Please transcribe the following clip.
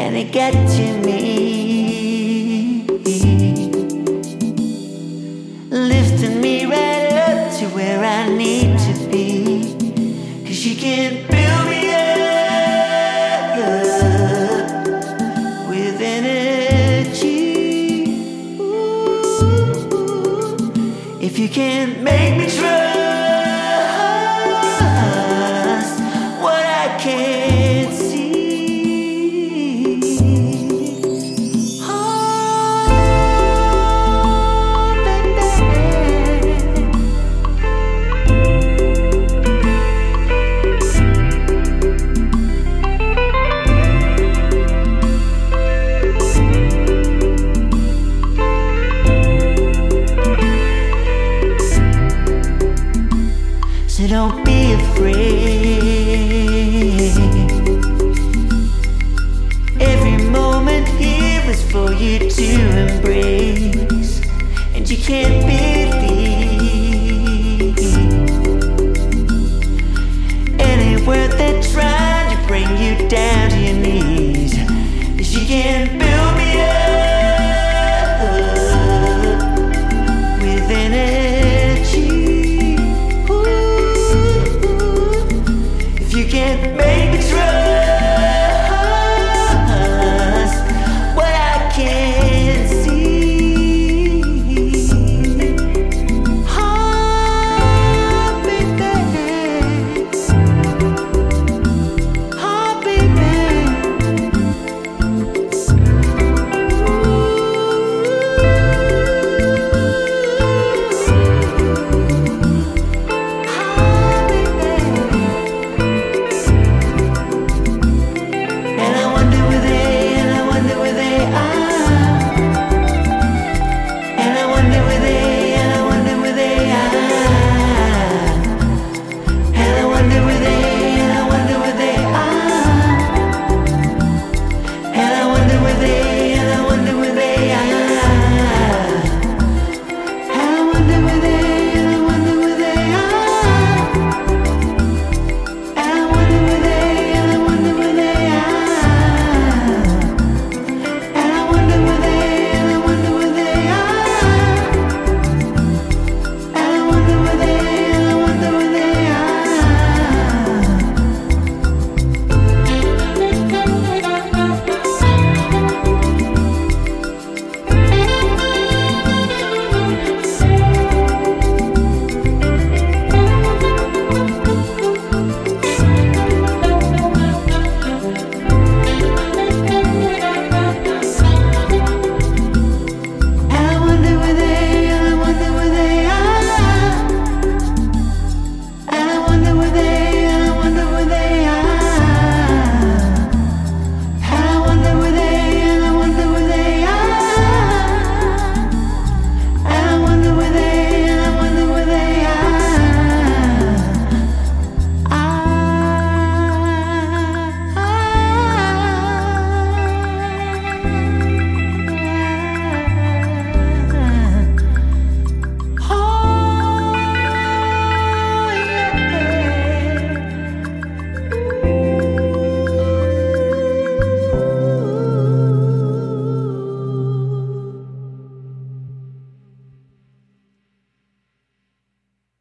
and it got to me. Lifting me right up to where I need to be. Cause you can build me up with energy. Ooh, if you can't make me trust don't be afraid. Every moment here is for you to embrace, and you can't be. it.